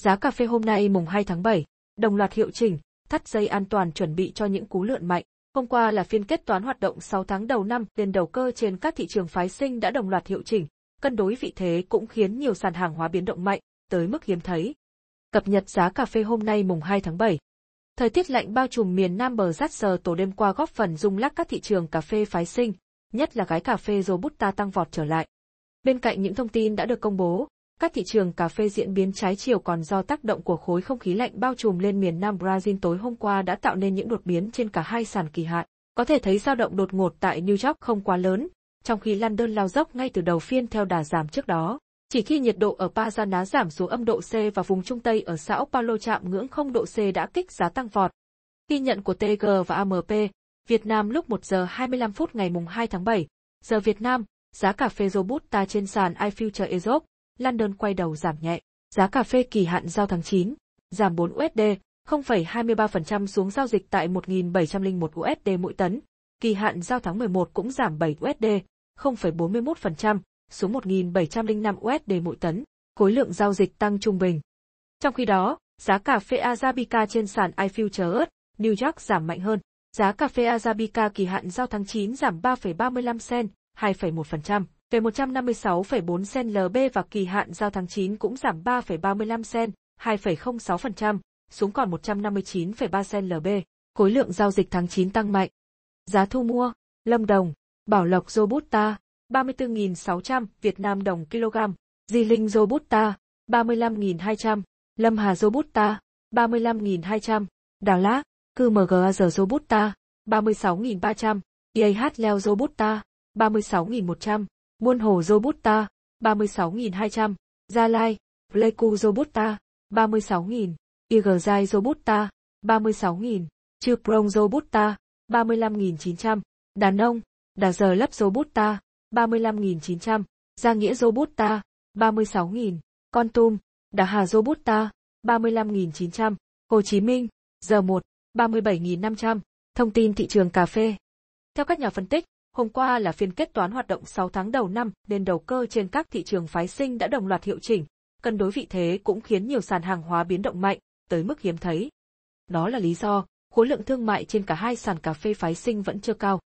Giá cà phê hôm nay mùng 2 tháng 7, đồng loạt hiệu chỉnh, thắt dây an toàn chuẩn bị cho những cú lượn mạnh. Hôm qua là phiên kết toán hoạt động 6 tháng đầu năm, nên đầu cơ trên các thị trường phái sinh đã đồng loạt hiệu chỉnh, cân đối vị thế cũng khiến nhiều sàn hàng hóa biến động mạnh, tới mức hiếm thấy. Cập nhật giá cà phê hôm nay mùng 2 tháng 7. Thời tiết lạnh bao trùm miền Nam bờ rát sờ tổ đêm qua góp phần rung lắc các thị trường cà phê phái sinh, nhất là gái cà phê Robusta tăng vọt trở lại. Bên cạnh những thông tin đã được công bố, các thị trường cà phê diễn biến trái chiều còn do tác động của khối không khí lạnh bao trùm lên miền Nam Brazil tối hôm qua đã tạo nên những đột biến trên cả hai sàn kỳ hạn. Có thể thấy dao động đột ngột tại New York không quá lớn, trong khi London lao dốc ngay từ đầu phiên theo đà giảm trước đó. Chỉ khi nhiệt độ ở Paraná giảm xuống âm độ C và vùng Trung Tây ở Sao Paulo chạm ngưỡng 0 độ C đã kích giá tăng vọt. Ghi nhận của TG và AMP, Việt Nam lúc 1 giờ 25 phút ngày mùng 2 tháng 7, giờ Việt Nam, giá cà phê Robusta trên sàn iFuture Europe, London quay đầu giảm nhẹ. Giá cà phê kỳ hạn giao tháng 9, giảm 4 USD, 0,23% xuống giao dịch tại 1.701 USD mỗi tấn. Kỳ hạn giao tháng 11 cũng giảm 7 USD, 0,41%, xuống 1.705 USD mỗi tấn. Khối lượng giao dịch tăng trung bình. Trong khi đó, giá cà phê Arabica trên sàn iFutures, New York giảm mạnh hơn. Giá cà phê Arabica kỳ hạn giao tháng 9 giảm 3,35 cent, 2,1%. Về 156,4 sen LB và kỳ hạn giao tháng 9 cũng giảm 3,35 sen, 2,06%, xuống còn 159,3 sen LB. Khối lượng giao dịch tháng 9 tăng mạnh. Giá thu mua, Lâm Đồng, Bảo Lộc Robusta, 34.600 Việt Nam đồng kg, Di Linh Robusta, 35.200, Lâm Hà Robusta, 35.200, Đà Lạt, QMGA Robusta, 36.300, IAH Leo Robusta, 36.100, Muôn Hồ Robusta, 36.200, Gia Lai, Pleiku Robusta, 36.000, Igerzai Robusta, 36.000, Chư Prong Robusta, 35.900, Đàn Ông, Đà Giờ Lấp Robusta, 35.900, Gia Nghĩa Robusta, 36.000, Con Tum, Đà Hà Robusta, 35.900, Hồ Chí Minh, giờ 1, 37.500, thông tin thị trường cà phê. Theo các nhà phân tích, Hôm qua là phiên kết toán hoạt động 6 tháng đầu năm nên đầu cơ trên các thị trường phái sinh đã đồng loạt hiệu chỉnh, cân đối vị thế cũng khiến nhiều sàn hàng hóa biến động mạnh, tới mức hiếm thấy. Đó là lý do, khối lượng thương mại trên cả hai sàn cà phê phái sinh vẫn chưa cao.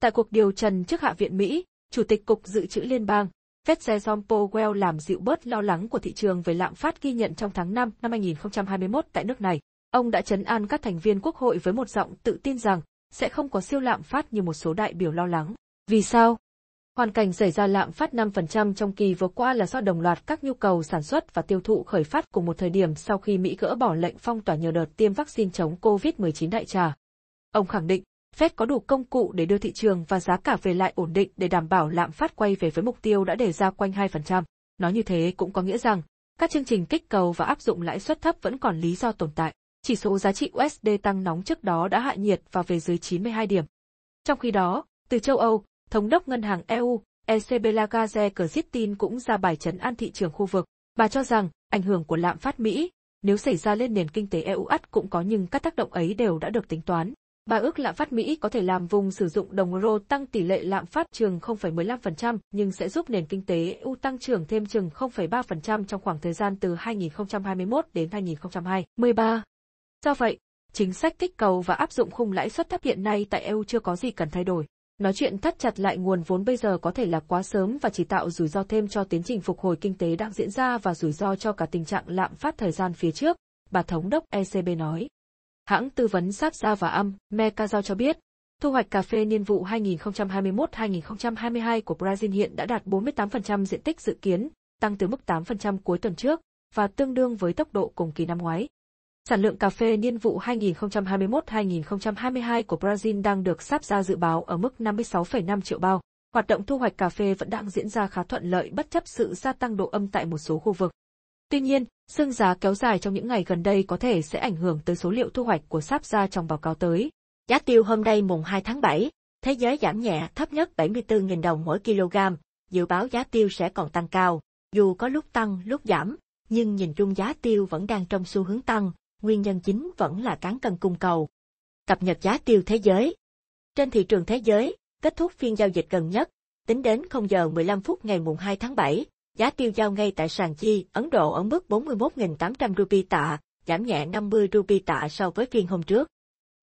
Tại cuộc điều trần trước Hạ viện Mỹ, Chủ tịch Cục Dự trữ Liên bang, Fed Jerome Powell làm dịu bớt lo lắng của thị trường về lạm phát ghi nhận trong tháng 5 năm 2021 tại nước này. Ông đã chấn an các thành viên quốc hội với một giọng tự tin rằng sẽ không có siêu lạm phát như một số đại biểu lo lắng. Vì sao? Hoàn cảnh xảy ra lạm phát 5% trong kỳ vừa qua là do đồng loạt các nhu cầu sản xuất và tiêu thụ khởi phát cùng một thời điểm sau khi Mỹ gỡ bỏ lệnh phong tỏa nhờ đợt tiêm vaccine chống COVID-19 đại trà. Ông khẳng định, Fed có đủ công cụ để đưa thị trường và giá cả về lại ổn định để đảm bảo lạm phát quay về với mục tiêu đã đề ra quanh 2%. Nói như thế cũng có nghĩa rằng, các chương trình kích cầu và áp dụng lãi suất thấp vẫn còn lý do tồn tại. Chỉ số giá trị USD tăng nóng trước đó đã hạ nhiệt và về dưới 92 điểm. Trong khi đó, từ châu Âu, Thống đốc Ngân hàng EU, ECB Lagarde Christine cũng ra bài chấn an thị trường khu vực. Bà cho rằng, ảnh hưởng của lạm phát Mỹ, nếu xảy ra lên nền kinh tế EU ắt cũng có nhưng các tác động ấy đều đã được tính toán. Bà ước lạm phát Mỹ có thể làm vùng sử dụng đồng euro tăng tỷ lệ lạm phát trường 0,15% nhưng sẽ giúp nền kinh tế EU tăng trưởng thêm chừng 0,3% trong khoảng thời gian từ 2021 đến 2023. Do vậy, chính sách kích cầu và áp dụng khung lãi suất thấp hiện nay tại EU chưa có gì cần thay đổi. Nói chuyện thắt chặt lại nguồn vốn bây giờ có thể là quá sớm và chỉ tạo rủi ro thêm cho tiến trình phục hồi kinh tế đang diễn ra và rủi ro cho cả tình trạng lạm phát thời gian phía trước, bà thống đốc ECB nói. Hãng tư vấn sát ra và âm, Mercazao cho biết, thu hoạch cà phê niên vụ 2021-2022 của Brazil hiện đã đạt 48% diện tích dự kiến, tăng từ mức 8% cuối tuần trước, và tương đương với tốc độ cùng kỳ năm ngoái. Sản lượng cà phê niên vụ 2021-2022 của Brazil đang được sắp ra dự báo ở mức 56,5 triệu bao. Hoạt động thu hoạch cà phê vẫn đang diễn ra khá thuận lợi bất chấp sự gia tăng độ âm tại một số khu vực. Tuy nhiên, sương giá kéo dài trong những ngày gần đây có thể sẽ ảnh hưởng tới số liệu thu hoạch của sáp ra trong báo cáo tới. Giá tiêu hôm nay mùng 2 tháng 7, thế giới giảm nhẹ thấp nhất 74.000 đồng mỗi kg, dự báo giá tiêu sẽ còn tăng cao, dù có lúc tăng lúc giảm, nhưng nhìn chung giá tiêu vẫn đang trong xu hướng tăng, nguyên nhân chính vẫn là cán cân cung cầu. Cập nhật giá tiêu thế giới. Trên thị trường thế giới, kết thúc phiên giao dịch gần nhất, tính đến 0 giờ 15 phút ngày mùng 2 tháng 7, Giá tiêu giao ngay tại sàn chi Ấn Độ ở mức 41.800 rupee tạ, giảm nhẹ 50 rupee tạ so với phiên hôm trước.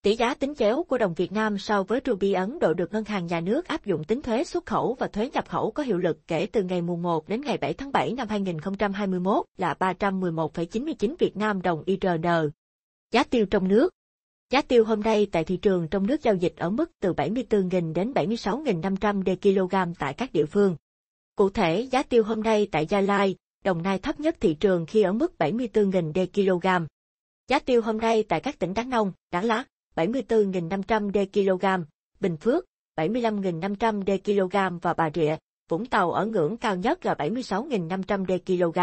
Tỷ giá tính chéo của đồng Việt Nam so với ruby Ấn Độ được Ngân hàng Nhà nước áp dụng tính thuế xuất khẩu và thuế nhập khẩu có hiệu lực kể từ ngày mùng 1 đến ngày 7 tháng 7 năm 2021 là 311,99 Việt Nam đồng IRN. Giá tiêu trong nước Giá tiêu hôm nay tại thị trường trong nước giao dịch ở mức từ 74.000 đến 76.500 đề kg tại các địa phương. Cụ thể, giá tiêu hôm nay tại Gia Lai, Đồng Nai thấp nhất thị trường khi ở mức 74.000 đề kg. Giá tiêu hôm nay tại các tỉnh Đắk Nông, Đắk Lắk 74.500 d kg, Bình Phước 75.500 d kg và Bà Rịa, Vũng Tàu ở ngưỡng cao nhất là 76.500 d kg.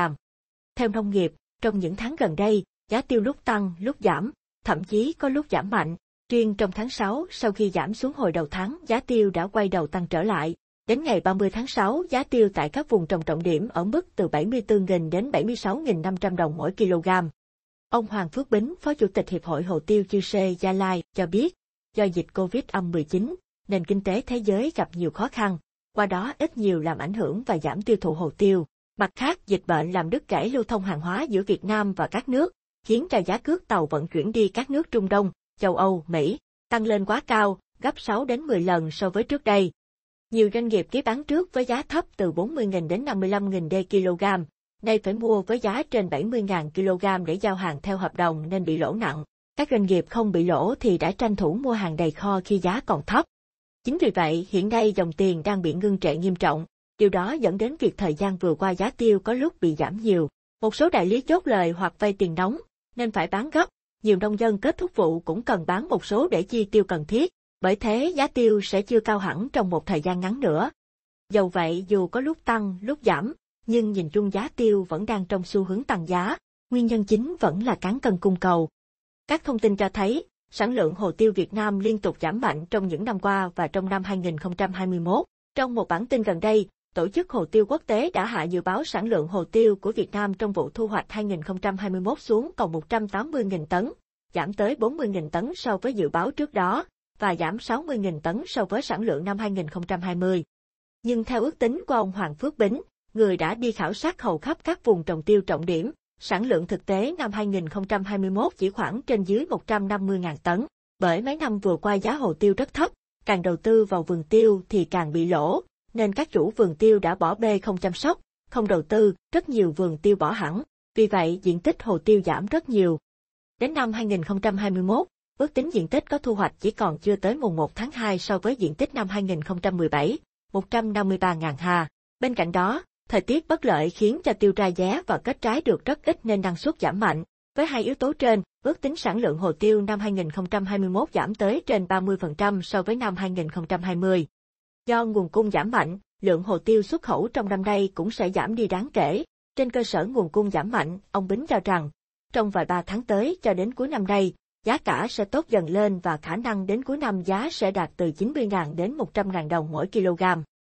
Theo nông nghiệp, trong những tháng gần đây, giá tiêu lúc tăng, lúc giảm, thậm chí có lúc giảm mạnh. Riêng trong tháng 6, sau khi giảm xuống hồi đầu tháng, giá tiêu đã quay đầu tăng trở lại. Đến ngày 30 tháng 6, giá tiêu tại các vùng trồng trọng điểm ở mức từ 74.000 đến 76.500 đồng mỗi kg. Ông Hoàng Phước Bính, Phó Chủ tịch Hiệp hội Hồ tiêu Chư Sê Gia Lai, cho biết, do dịch COVID-19, nền kinh tế thế giới gặp nhiều khó khăn, qua đó ít nhiều làm ảnh hưởng và giảm tiêu thụ hồ tiêu. Mặt khác, dịch bệnh làm đứt gãy lưu thông hàng hóa giữa Việt Nam và các nước, khiến cho giá cước tàu vận chuyển đi các nước Trung Đông, châu Âu, Mỹ tăng lên quá cao, gấp 6 đến 10 lần so với trước đây. Nhiều doanh nghiệp ký bán trước với giá thấp từ 40.000 đến 55.000 đê kg, nay phải mua với giá trên 70.000 kg để giao hàng theo hợp đồng nên bị lỗ nặng. Các doanh nghiệp không bị lỗ thì đã tranh thủ mua hàng đầy kho khi giá còn thấp. Chính vì vậy, hiện nay dòng tiền đang bị ngưng trệ nghiêm trọng, điều đó dẫn đến việc thời gian vừa qua giá tiêu có lúc bị giảm nhiều. Một số đại lý chốt lời hoặc vay tiền nóng, nên phải bán gấp. Nhiều nông dân kết thúc vụ cũng cần bán một số để chi tiêu cần thiết, bởi thế giá tiêu sẽ chưa cao hẳn trong một thời gian ngắn nữa. Dầu vậy dù có lúc tăng, lúc giảm, nhưng nhìn chung giá tiêu vẫn đang trong xu hướng tăng giá, nguyên nhân chính vẫn là cán cân cung cầu. Các thông tin cho thấy, sản lượng hồ tiêu Việt Nam liên tục giảm mạnh trong những năm qua và trong năm 2021. Trong một bản tin gần đây, Tổ chức Hồ tiêu Quốc tế đã hạ dự báo sản lượng hồ tiêu của Việt Nam trong vụ thu hoạch 2021 xuống còn 180.000 tấn, giảm tới 40.000 tấn so với dự báo trước đó, và giảm 60.000 tấn so với sản lượng năm 2020. Nhưng theo ước tính của ông Hoàng Phước Bính, người đã đi khảo sát hầu khắp các vùng trồng tiêu trọng điểm, sản lượng thực tế năm 2021 chỉ khoảng trên dưới 150.000 tấn. Bởi mấy năm vừa qua giá hồ tiêu rất thấp, càng đầu tư vào vườn tiêu thì càng bị lỗ, nên các chủ vườn tiêu đã bỏ bê không chăm sóc, không đầu tư, rất nhiều vườn tiêu bỏ hẳn, vì vậy diện tích hồ tiêu giảm rất nhiều. Đến năm 2021, ước tính diện tích có thu hoạch chỉ còn chưa tới mùng 1 tháng 2 so với diện tích năm 2017, 153.000 ha. Bên cạnh đó, thời tiết bất lợi khiến cho tiêu ra giá và kết trái được rất ít nên năng suất giảm mạnh. Với hai yếu tố trên, ước tính sản lượng hồ tiêu năm 2021 giảm tới trên 30% so với năm 2020. Do nguồn cung giảm mạnh, lượng hồ tiêu xuất khẩu trong năm nay cũng sẽ giảm đi đáng kể. Trên cơ sở nguồn cung giảm mạnh, ông Bính cho rằng, trong vài ba tháng tới cho đến cuối năm nay, giá cả sẽ tốt dần lên và khả năng đến cuối năm giá sẽ đạt từ 90.000 đến 100.000 đồng mỗi kg.